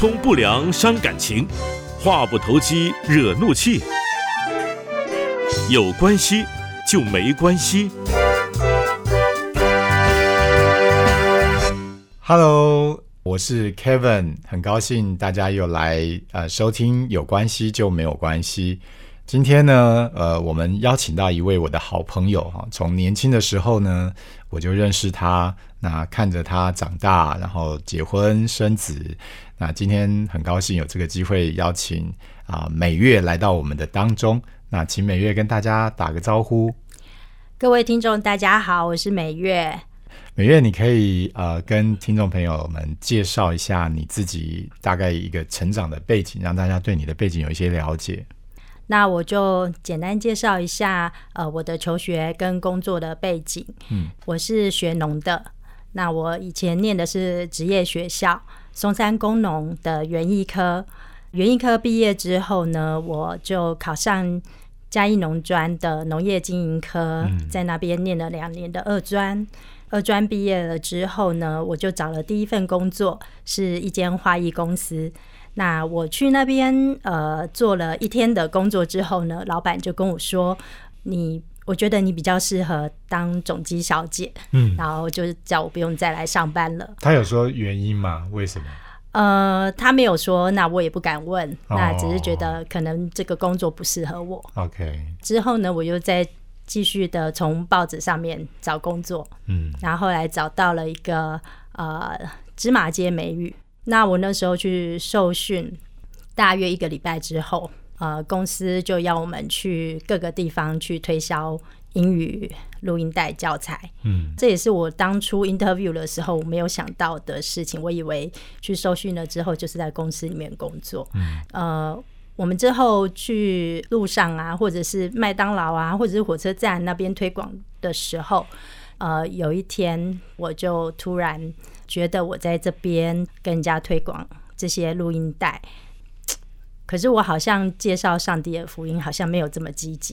通不良伤感情，话不投机惹怒气。有关系就没关系。Hello，我是 Kevin，很高兴大家又来呃收听有关系就没有关系。今天呢，呃，我们邀请到一位我的好朋友哈，从年轻的时候呢，我就认识他，那看着他长大，然后结婚生子，那今天很高兴有这个机会邀请啊、美月来到我们的当中，那请美月跟大家打个招呼。各位听众，大家好，我是美月。美月，你可以呃跟听众朋友们介绍一下你自己大概一个成长的背景，让大家对你的背景有一些了解。那我就简单介绍一下，呃，我的求学跟工作的背景。嗯，我是学农的，那我以前念的是职业学校松山工农的园艺科。园艺科毕业之后呢，我就考上嘉义农专的农业经营科，在那边念了两年的二专。二专毕业了之后呢，我就找了第一份工作，是一间花艺公司。那我去那边呃做了一天的工作之后呢，老板就跟我说：“你，我觉得你比较适合当总机小姐。”嗯，然后就是叫我不用再来上班了。他有说原因吗？为什么？呃，他没有说，那我也不敢问，哦那只是觉得可能这个工作不适合我。OK，之后呢，我又再继续的从报纸上面找工作，嗯然后后来找到了一个呃芝麻街美语。那我那时候去受训，大约一个礼拜之后，呃，公司就要我们去各个地方去推销英语录音带教材。嗯这也是我当初 interview 的时候我没有想到的事情。我以为去受训了之后就是在公司里面工作。嗯呃，我们之后去路上啊，或者是麦当劳啊，或者是火车站那边推广的时候，呃，有一天我就突然觉得我在这边跟人家推广这些录音带。可是我好像介绍上帝的福音，好像没有这么积极，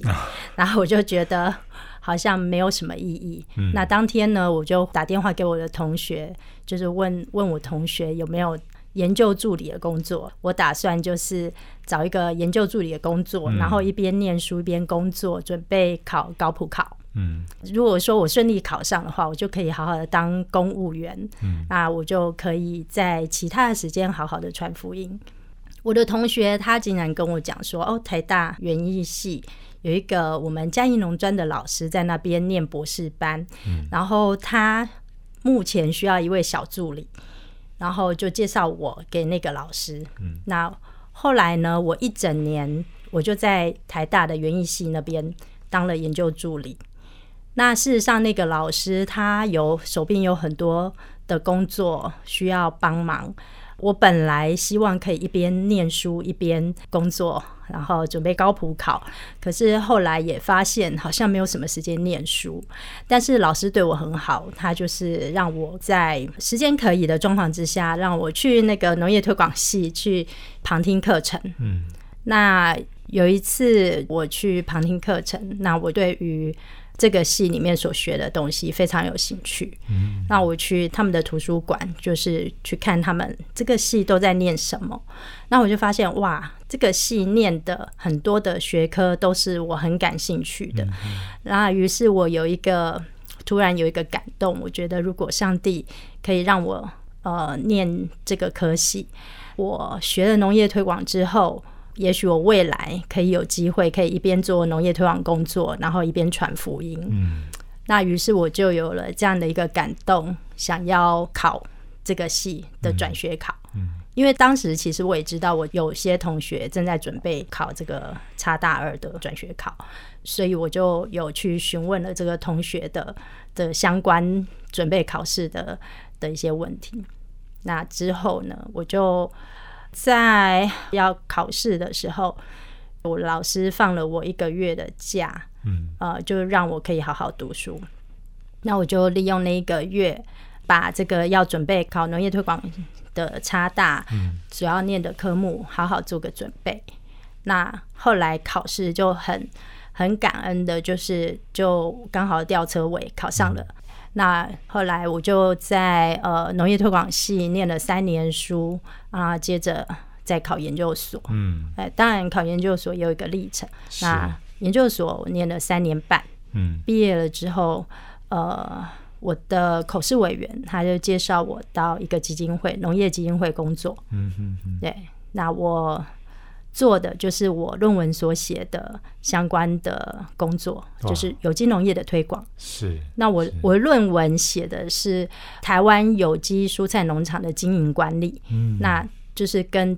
然后我就觉得好像没有什么意义。那当天呢，我就打电话给我的同学，就是问问我同学有没有研究助理的工作。我打算就是找一个研究助理的工作，然后一边念书一边工作，准备考高普考。嗯如果说我顺利考上的话，我就可以好好的当公务员，嗯那我就可以在其他的时间好好的传福音。我的同学他竟然跟我讲说，哦，台大园艺系有一个我们嘉义农专的老师在那边念博士班，然后他目前需要一位小助理，然后就介绍我给那个老师。那后来呢，我一整年我就在台大的园艺系那边当了研究助理。那事实上，那个老师他有手边有很多的工作需要帮忙。我本来希望可以一边念书一边工作，然后准备高普考。可是后来也发现好像没有什么时间念书。但是老师对我很好，他就是让我在时间可以的状况之下，让我去那个农业推广系去旁听课程。嗯那有一次我去旁听课程，那我对于这个系里面所学的东西非常有兴趣。嗯那我去他们的图书馆，就是去看他们这个系都在念什么。那我就发现，哇，这个系念的很多的学科都是我很感兴趣的。那于是我有一个突然有一个感动，我觉得如果上帝可以让我呃念这个科系，我学了农业推广之后。也许我未来可以有机会，可以一边做农业推广工作，然后一边传福音。嗯那于是我就有了这样的一个感动，想要考这个系的转学考。因为当时其实我也知道，我有些同学正在准备考这个差大二的转学考，所以我就有去询问了这个同学的的相关准备考试的的一些问题。那之后呢，我就在要考试的时候，我老师放了我一个月的假，嗯呃，就让我可以好好读书。那我就利用那一个月，把这个要准备考农业推广的差大，主要念的科目好好做个准备。那后来考试就很很感恩的，就是就刚好吊车尾考上了。那后来我就在呃农业推广系念了三年书啊，接着再考研究所。嗯哎，当然考研究所也有一个历程。是那研究所我念了三年半，嗯毕业了之后，呃，我的口试委员他就介绍我到一个基金会，农业基金会工作。嗯嗯嗯对，那我做的就是我论文所写的相关的工作，就是有机农业的推广。是那我我论文写的是台湾有机蔬菜农场的经营管理，嗯。那就是跟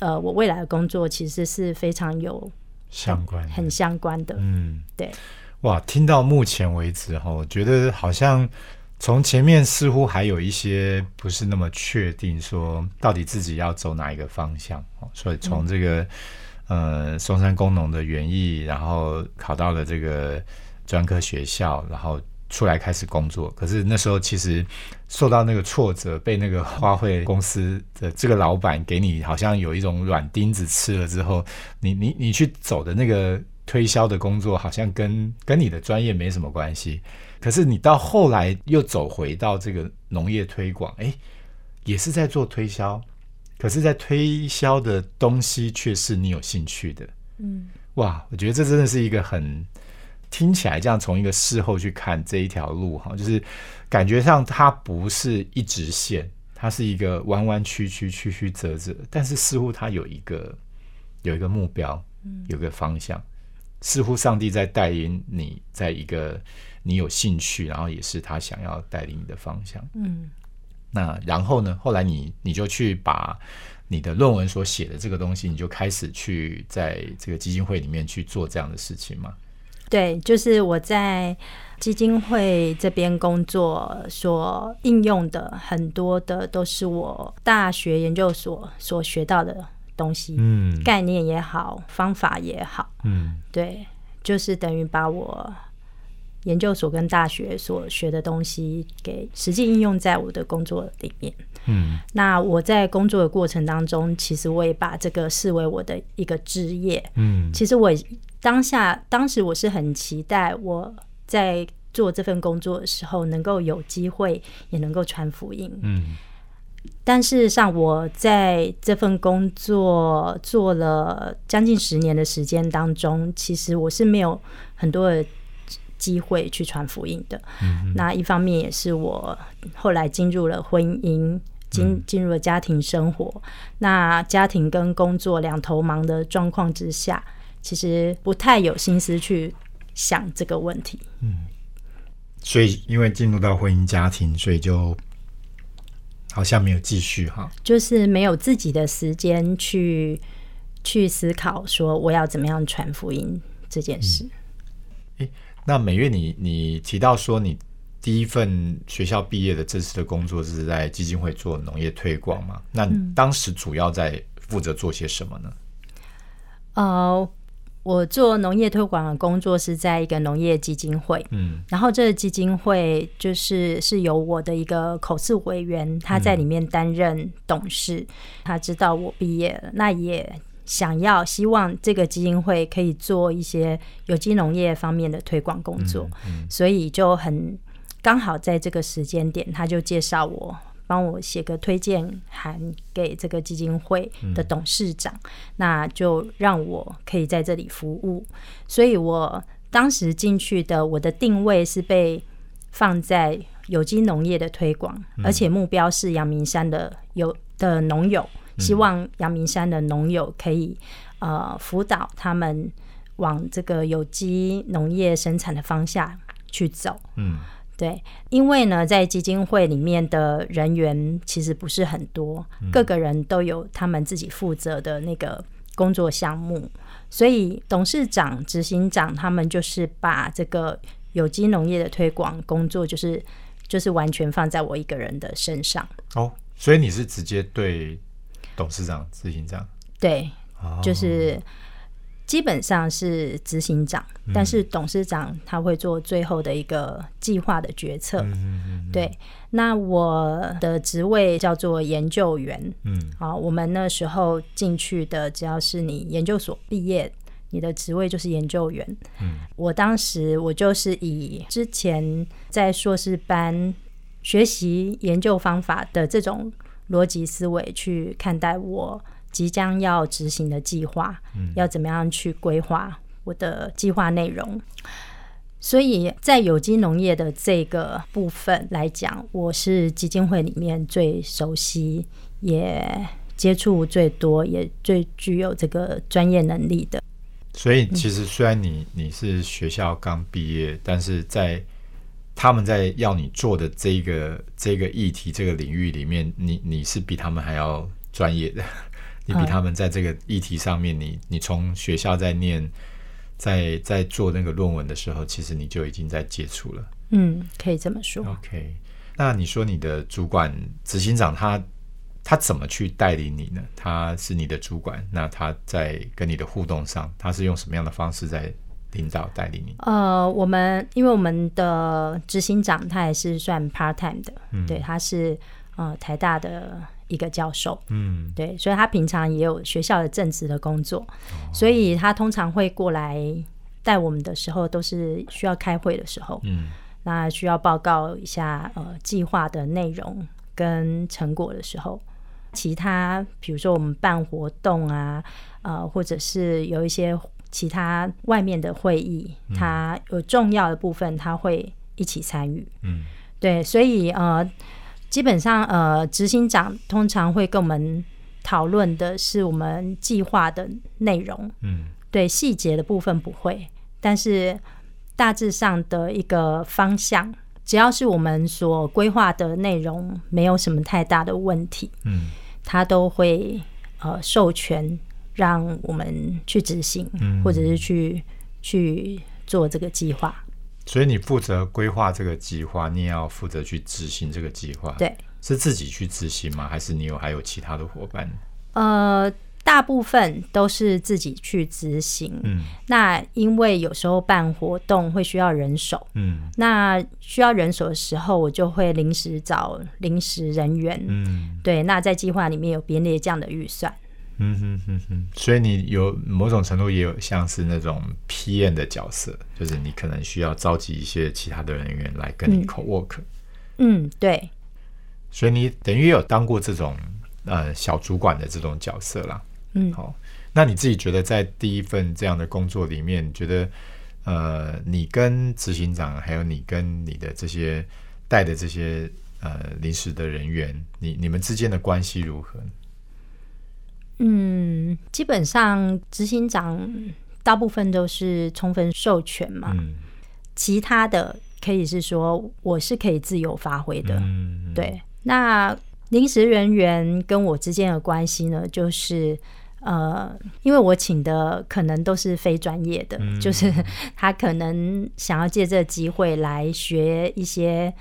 呃我未来的工作其实是非常有相关很相关的。嗯。对，哇，听到目前为止哈，我觉得好像从前面似乎还有一些不是那么确定，说到底自己要走哪一个方向哦。所以从这个、呃松山工农的园艺，然后考到了这个专科学校，然后出来开始工作。可是那时候其实受到那个挫折，被那个花卉公司的这个老板给你好像有一种软钉子吃了之后，你你你去走的那个推销的工作，好像跟跟你的专业没什么关系。可是你到后来又走回到这个农业推广，哎，也是在做推销，可是，在推销的东西却是你有兴趣的。嗯，哇，我觉得这真的是一个很听起来这样从一个事后去看这一条路哈，就是感觉上它不是一直线，它是一个弯弯曲曲、曲曲折折，但是似乎它有一个有一个目标，有个方向，似乎上帝在带领你在一个你有兴趣，然后也是他想要带领你的方向。嗯，那然后呢？后来你你就去把你的论文所写的这个东西，你就开始去在这个基金会里面去做这样的事情嘛？对，就是我在基金会这边工作所应用的很多的都是我大学研究所所学到的东西，嗯概念也好，方法也好，嗯对，就是等于把我研究所跟大学所学的东西给实际应用在我的工作里面。嗯那我在工作的过程当中，其实我也把这个视为我的一个职业。嗯其实我当下当时我是很期待我在做这份工作的时候，能够有机会也能够传福音。嗯但事实上，我在这份工作做了将近十年的时间当中，其实我是没有很多的机会去传福音的。嗯那一方面也是我后来进入了婚姻，进进入了家庭生活。那家庭跟工作两头忙的状况之下，其实不太有心思去想这个问题。嗯所以因为进入到婚姻家庭，所以就好像没有继续哈。就是没有自己的时间去去思考说我要怎么样传福音这件事。那每月你你提到说你第一份学校毕业的正式的工作是在基金会做农业推广嘛？那你当时主要在负责做些什么呢？呃，我做农业推广的工作是在一个农业基金会，嗯然后这个基金会就是是由我的一个口试委员，他在里面担任董事，他知道我毕业了，那也想要希望这个基金会可以做一些有机农业方面的推广工作，所以就很刚好在这个时间点，他就介绍我。帮我写个推荐函给这个基金会的董事长，那就让我可以在这里服务。所以我当时进去的，我的定位是被放在有机农业的推广，而且目标是阳明山的有的农友，希望阳明山的农友可以呃辅导他们往这个有机农业生产的方向去走。嗯对，因为呢，在基金会里面的人员其实不是很多，各个人都有他们自己负责的那个工作项目，所以董事长、执行长他们就是把这个有机农业的推广工作，就是就是完全放在我一个人的身上。哦，所以你是直接对董事长、执行长，对，哦就是基本上是执行长，但是董事长他会做最后的一个计划的决策。嗯对，那我的职位叫做研究员。嗯啊，我们那时候进去的，只要是你研究所毕业你的职位就是研究员。嗯，我当时我就是以之前在硕士班学习研究方法的这种逻辑思维去看待我即将要执行的计划，要怎么样去规划我的计划内容。所以在有机农业的这个部分来讲，我是基金会里面最熟悉、也接触最多、也最具有这个专业能力的。所以其实虽然你你是学校刚毕业，但是在他们在要你做的这个这个议题这个领域里面，你你是比他们还要专业的，你比他们在这个议题上面，你你从学校在念。在在做那个论文的时候，其实你就已经在接触了。嗯，可以这么说。OK，那你说你的主管执行长他他怎么去带领你呢？他是你的主管，那他在跟你的互动上，他是用什么样的方式在领导带领你？呃，我们因为我们的执行长他也是算 part time 的，嗯对，他是呃台大的。一个教授，嗯，对，所以他平常也有学校的正职的工作，所以他通常会过来带我们的时候，都是需要开会的时候，嗯，那需要报告一下呃计划的内容跟成果的时候，其他比如说我们办活动啊，呃，或者是有一些其他外面的会议，他有重要的部分他会一起参与，嗯，对，所以呃。基本上，呃，执行长通常会跟我们讨论的是我们计划的内容，嗯，对细节的部分不会，但是大致上的一个方向，只要是我们所规划的内容没有什么太大的问题，嗯，他都会呃授权让我们去执行，或者是去去做这个计划。所以你负责规划这个计划，你也要负责去执行这个计划。对，是自己去执行吗？还是你有还有其他的伙伴？呃，大部分都是自己去执行。嗯，那因为有时候办活动会需要人手。嗯，那需要人手的时候，我就会临时找临时人员。嗯，对，那在计划里面有编列这样的预算。嗯哼哼哼，所以你有某种程度也有像是那种 PM 的角色，就是你可能需要召集一些其他的人员来跟你 co work。嗯，对。所以你等于有当过这种呃小主管的这种角色啦。嗯，好，那你自己觉得在第一份这样的工作里面，觉得呃你跟执行长还有你跟你的这些带的这些呃临时的人员，你你们之间的关系如何？嗯，基本上执行长大部分都是充分授权嘛，嗯，其他的可以是说我是可以自由发挥的，嗯，对。那临时人员跟我之间的关系呢，就是呃，因为我请的可能都是非专业的，就是他可能想要借这个机会来学一些。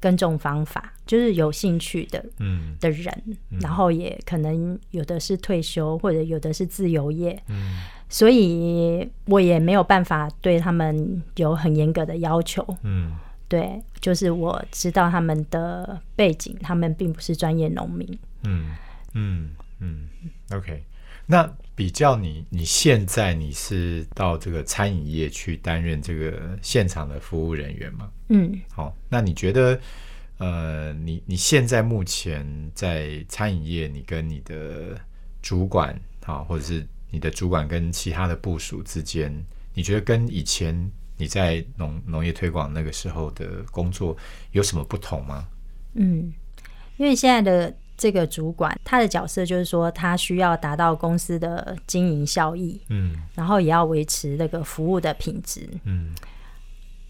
耕种方法就是有兴趣的，嗯，的人，然后也可能有的是退休，或者有的是自由业，嗯，所以我也没有办法对他们有很严格的要求，嗯，对，就是我知道他们的背景，他们并不是专业农民，嗯。嗯。嗯，OK，那比较你你现在你是到这个餐饮业去担任这个现场的服务人员吗？嗯，好，那你觉得，呃，你你现在目前在餐饮业，你跟你的主管，啊，或者是你的主管跟其他的部署之间，你觉得跟以前你在农农业推广那个时候的工作有什么不同吗？嗯，因为现在的这个主管，他的角色就是说，他需要达到公司的经营效益，嗯，然后也要维持那个服务的品质，嗯。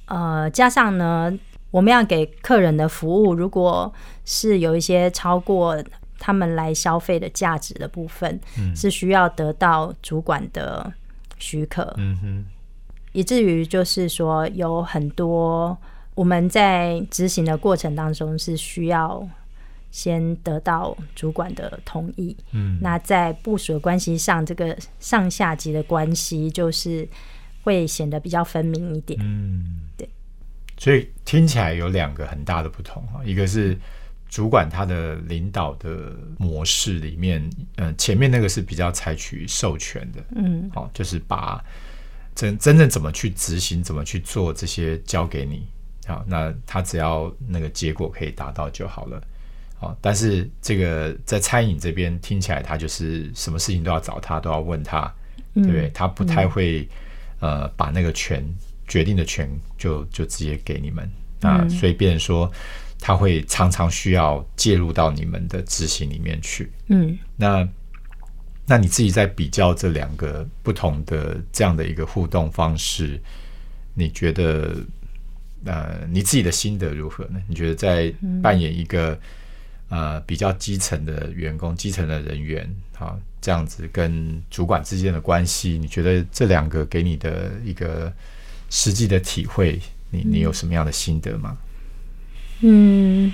呃，加上呢，我们要给客人的服务，如果是有一些超过他们来消费的价值的部分，嗯，是需要得到主管的许可，嗯哼，以至于就是说有很多我们在执行的过程当中是需要先得到主管的同意，嗯，那在部署的关系上，这个上下级的关系就是会显得比较分明一点，嗯。对。所以听起来有两个很大的不同啊，一个是主管他的领导的模式里面，嗯，前面那个是比较采取授权的，嗯，好，就是把真真正怎么去执行，怎么去做这些交给你，好，那他只要那个结果可以达到就好了。好，但是这个在餐饮这边听起来，他就是什么事情都要找他，都要问他，对不对？他不太会呃把那个权决定的权就就直接给你们啊，所以变成说他会常常需要介入到你们的执行里面去。嗯，那那你自己在比较这两个不同的这样的一个互动方式，你觉得呃你自己的心得如何呢？你觉得在扮演一个呃，比较基层的员工、基层的人员，啊，这样子跟主管之间的关系，你觉得这两个给你的一个实际的体会，你你有什么样的心得吗？嗯，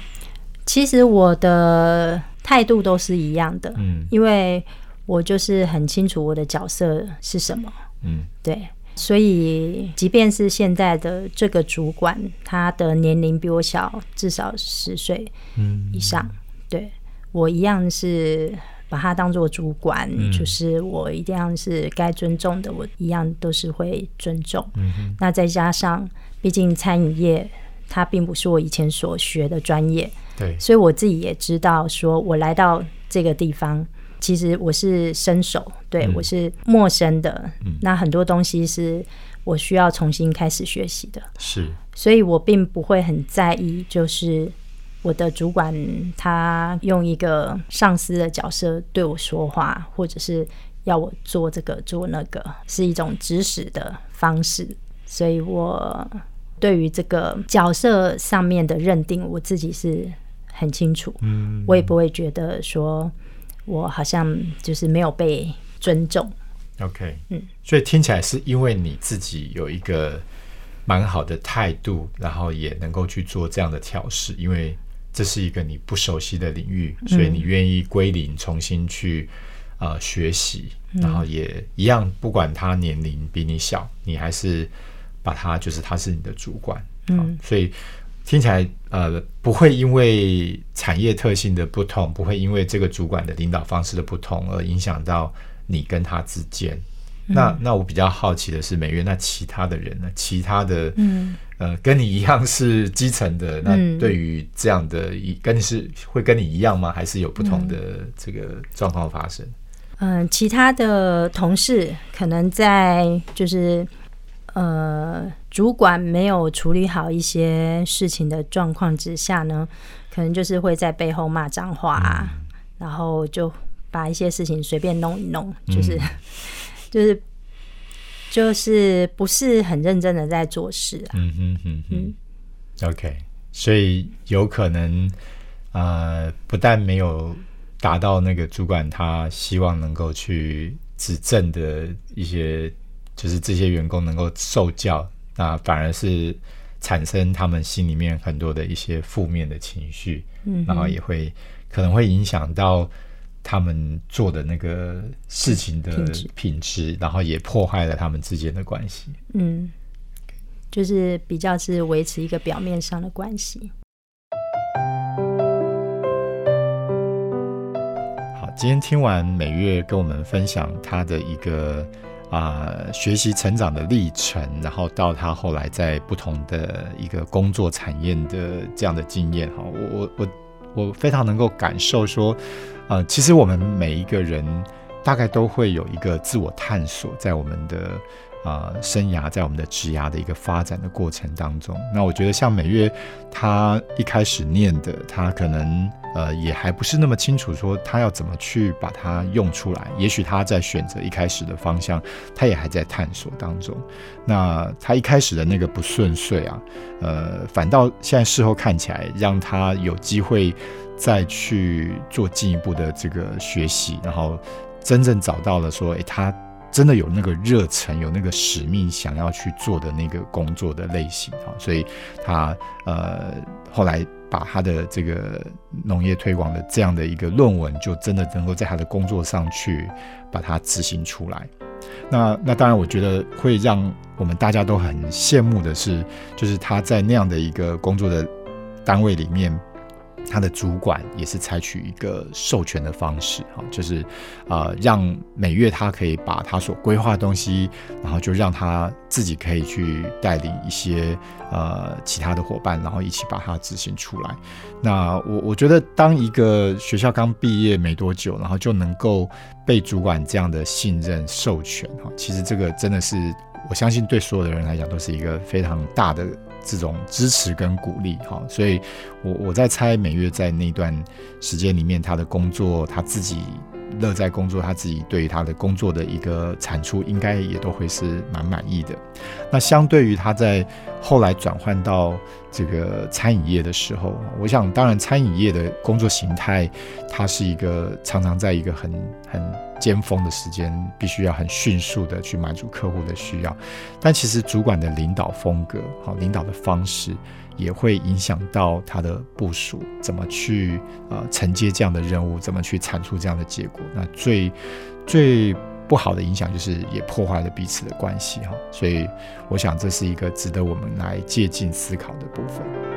其实我的态度都是一样的，嗯。因为我就是很清楚我的角色是什么，嗯。对，所以即便是现在的这个主管，他的年龄比我小至少十岁嗯。以上，对我一样是把他当做主管，嗯。就是我一定要是该尊重的，我一样都是会尊重。嗯哼。那再加上，毕竟餐饮业它并不是我以前所学的专业，对，所以我自己也知道，说我来到这个地方，其实我是伸手，对、嗯。我是陌生的，嗯。那很多东西是我需要重新开始学习的，是，所以我并不会很在意，就是我的主管他用一个上司的角色对我说话，或者是要我做这个做那个，是一种指使的方式，所以我对于这个角色上面的认定，我自己是很清楚，嗯。我也不会觉得说我好像就是没有被尊重。OK，嗯，所以听起来是因为你自己有一个蛮好的态度，然后也能够去做这样的调试，因为这是一个你不熟悉的领域，所以你愿意归零，重新去呃学习，然后也一样，不管他年龄比你小，你还是把他就是他是你的主管，嗯，所以。听起来，呃，不会因为产业特性的不同，不会因为这个主管的领导方式的不同而影响到你跟他之间。那那我比较好奇的是，美月，那其他的人呢？其他的，嗯，呃，跟你一样是基层的，那嗯对于这样的一跟你是会跟你一样吗？还是有不同的这个状况发生？嗯，其他的同事可能在就是呃，主管没有处理好一些事情的状况之下呢，可能就是会在背后骂脏话、啊，然后就把一些事情随便弄一弄，就是、就是就是不是很认真的在做事啊。嗯哼哼哼，OK，所以有可能呃，不但没有达到那个主管他希望能够去指正的一些，就是这些员工能够受教，那反而是产生他们心里面很多的一些负面的情绪，嗯然后也会可能会影响到。他们做的那个事情的品质然后也破坏了他们之间的关系。嗯，就是比较是维持一个表面上的关系。好，今天听完美月跟我们分享她的一个啊、学习成长的历程，然后到她后来在不同的一个工作产业的这样的经验，哈，我我我我非常能够感受说，呃，其实我们每一个人大概都会有一个自我探索，在我们的呃生涯，在我们的职涯的一个发展的过程当中。那我觉得像美月她一开始念的，她可能呃也还不是那么清楚，说他要怎么去把它用出来。也许他在选择一开始的方向，他也还在探索当中。那他一开始的那个不顺遂啊，呃，反倒现在事后看起来，让他有机会再去做进一步的这个学习，然后真正找到了说，诶，他真的有那个热忱，有那个使命，想要去做的那个工作的类型啊，所以他呃后来把他的这个农业推广的这样的一个论文，就真的能够在他的工作上去把它执行出来。那那当然，我觉得会让我们大家都很羡慕的是，就是他在那样的一个工作的单位里面，他的主管也是采取一个授权的方式，哈，就是呃，让每月他可以把他所规划的东西，然后就让他自己可以去带领一些呃其他的伙伴，然后一起把它执行出来。那我我觉得，当一个学校刚毕业没多久，然后就能够被主管这样的信任授权，哈，其实这个真的是我相信对所有的人来讲都是一个非常大的。这种支持跟鼓励，哈，所以我我在猜每月在那段时间里面，他的工作他自己乐在工作，他自己对于他的工作的一个产出，应该也都会是蛮满意的。那相对于他在后来转换到这个餐饮业的时候，我想，当然餐饮业的工作形态，它是一个常常在一个很很。尖峰的时间必须要很迅速的去满足客户的需要，但其实主管的领导风格，好领导的方式也会影响到他的部署怎么去呃承接这样的任务，怎么去产出这样的结果。那最最不好的影响就是也破坏了彼此的关系哈。所以我想这是一个值得我们来借鉴思考的部分。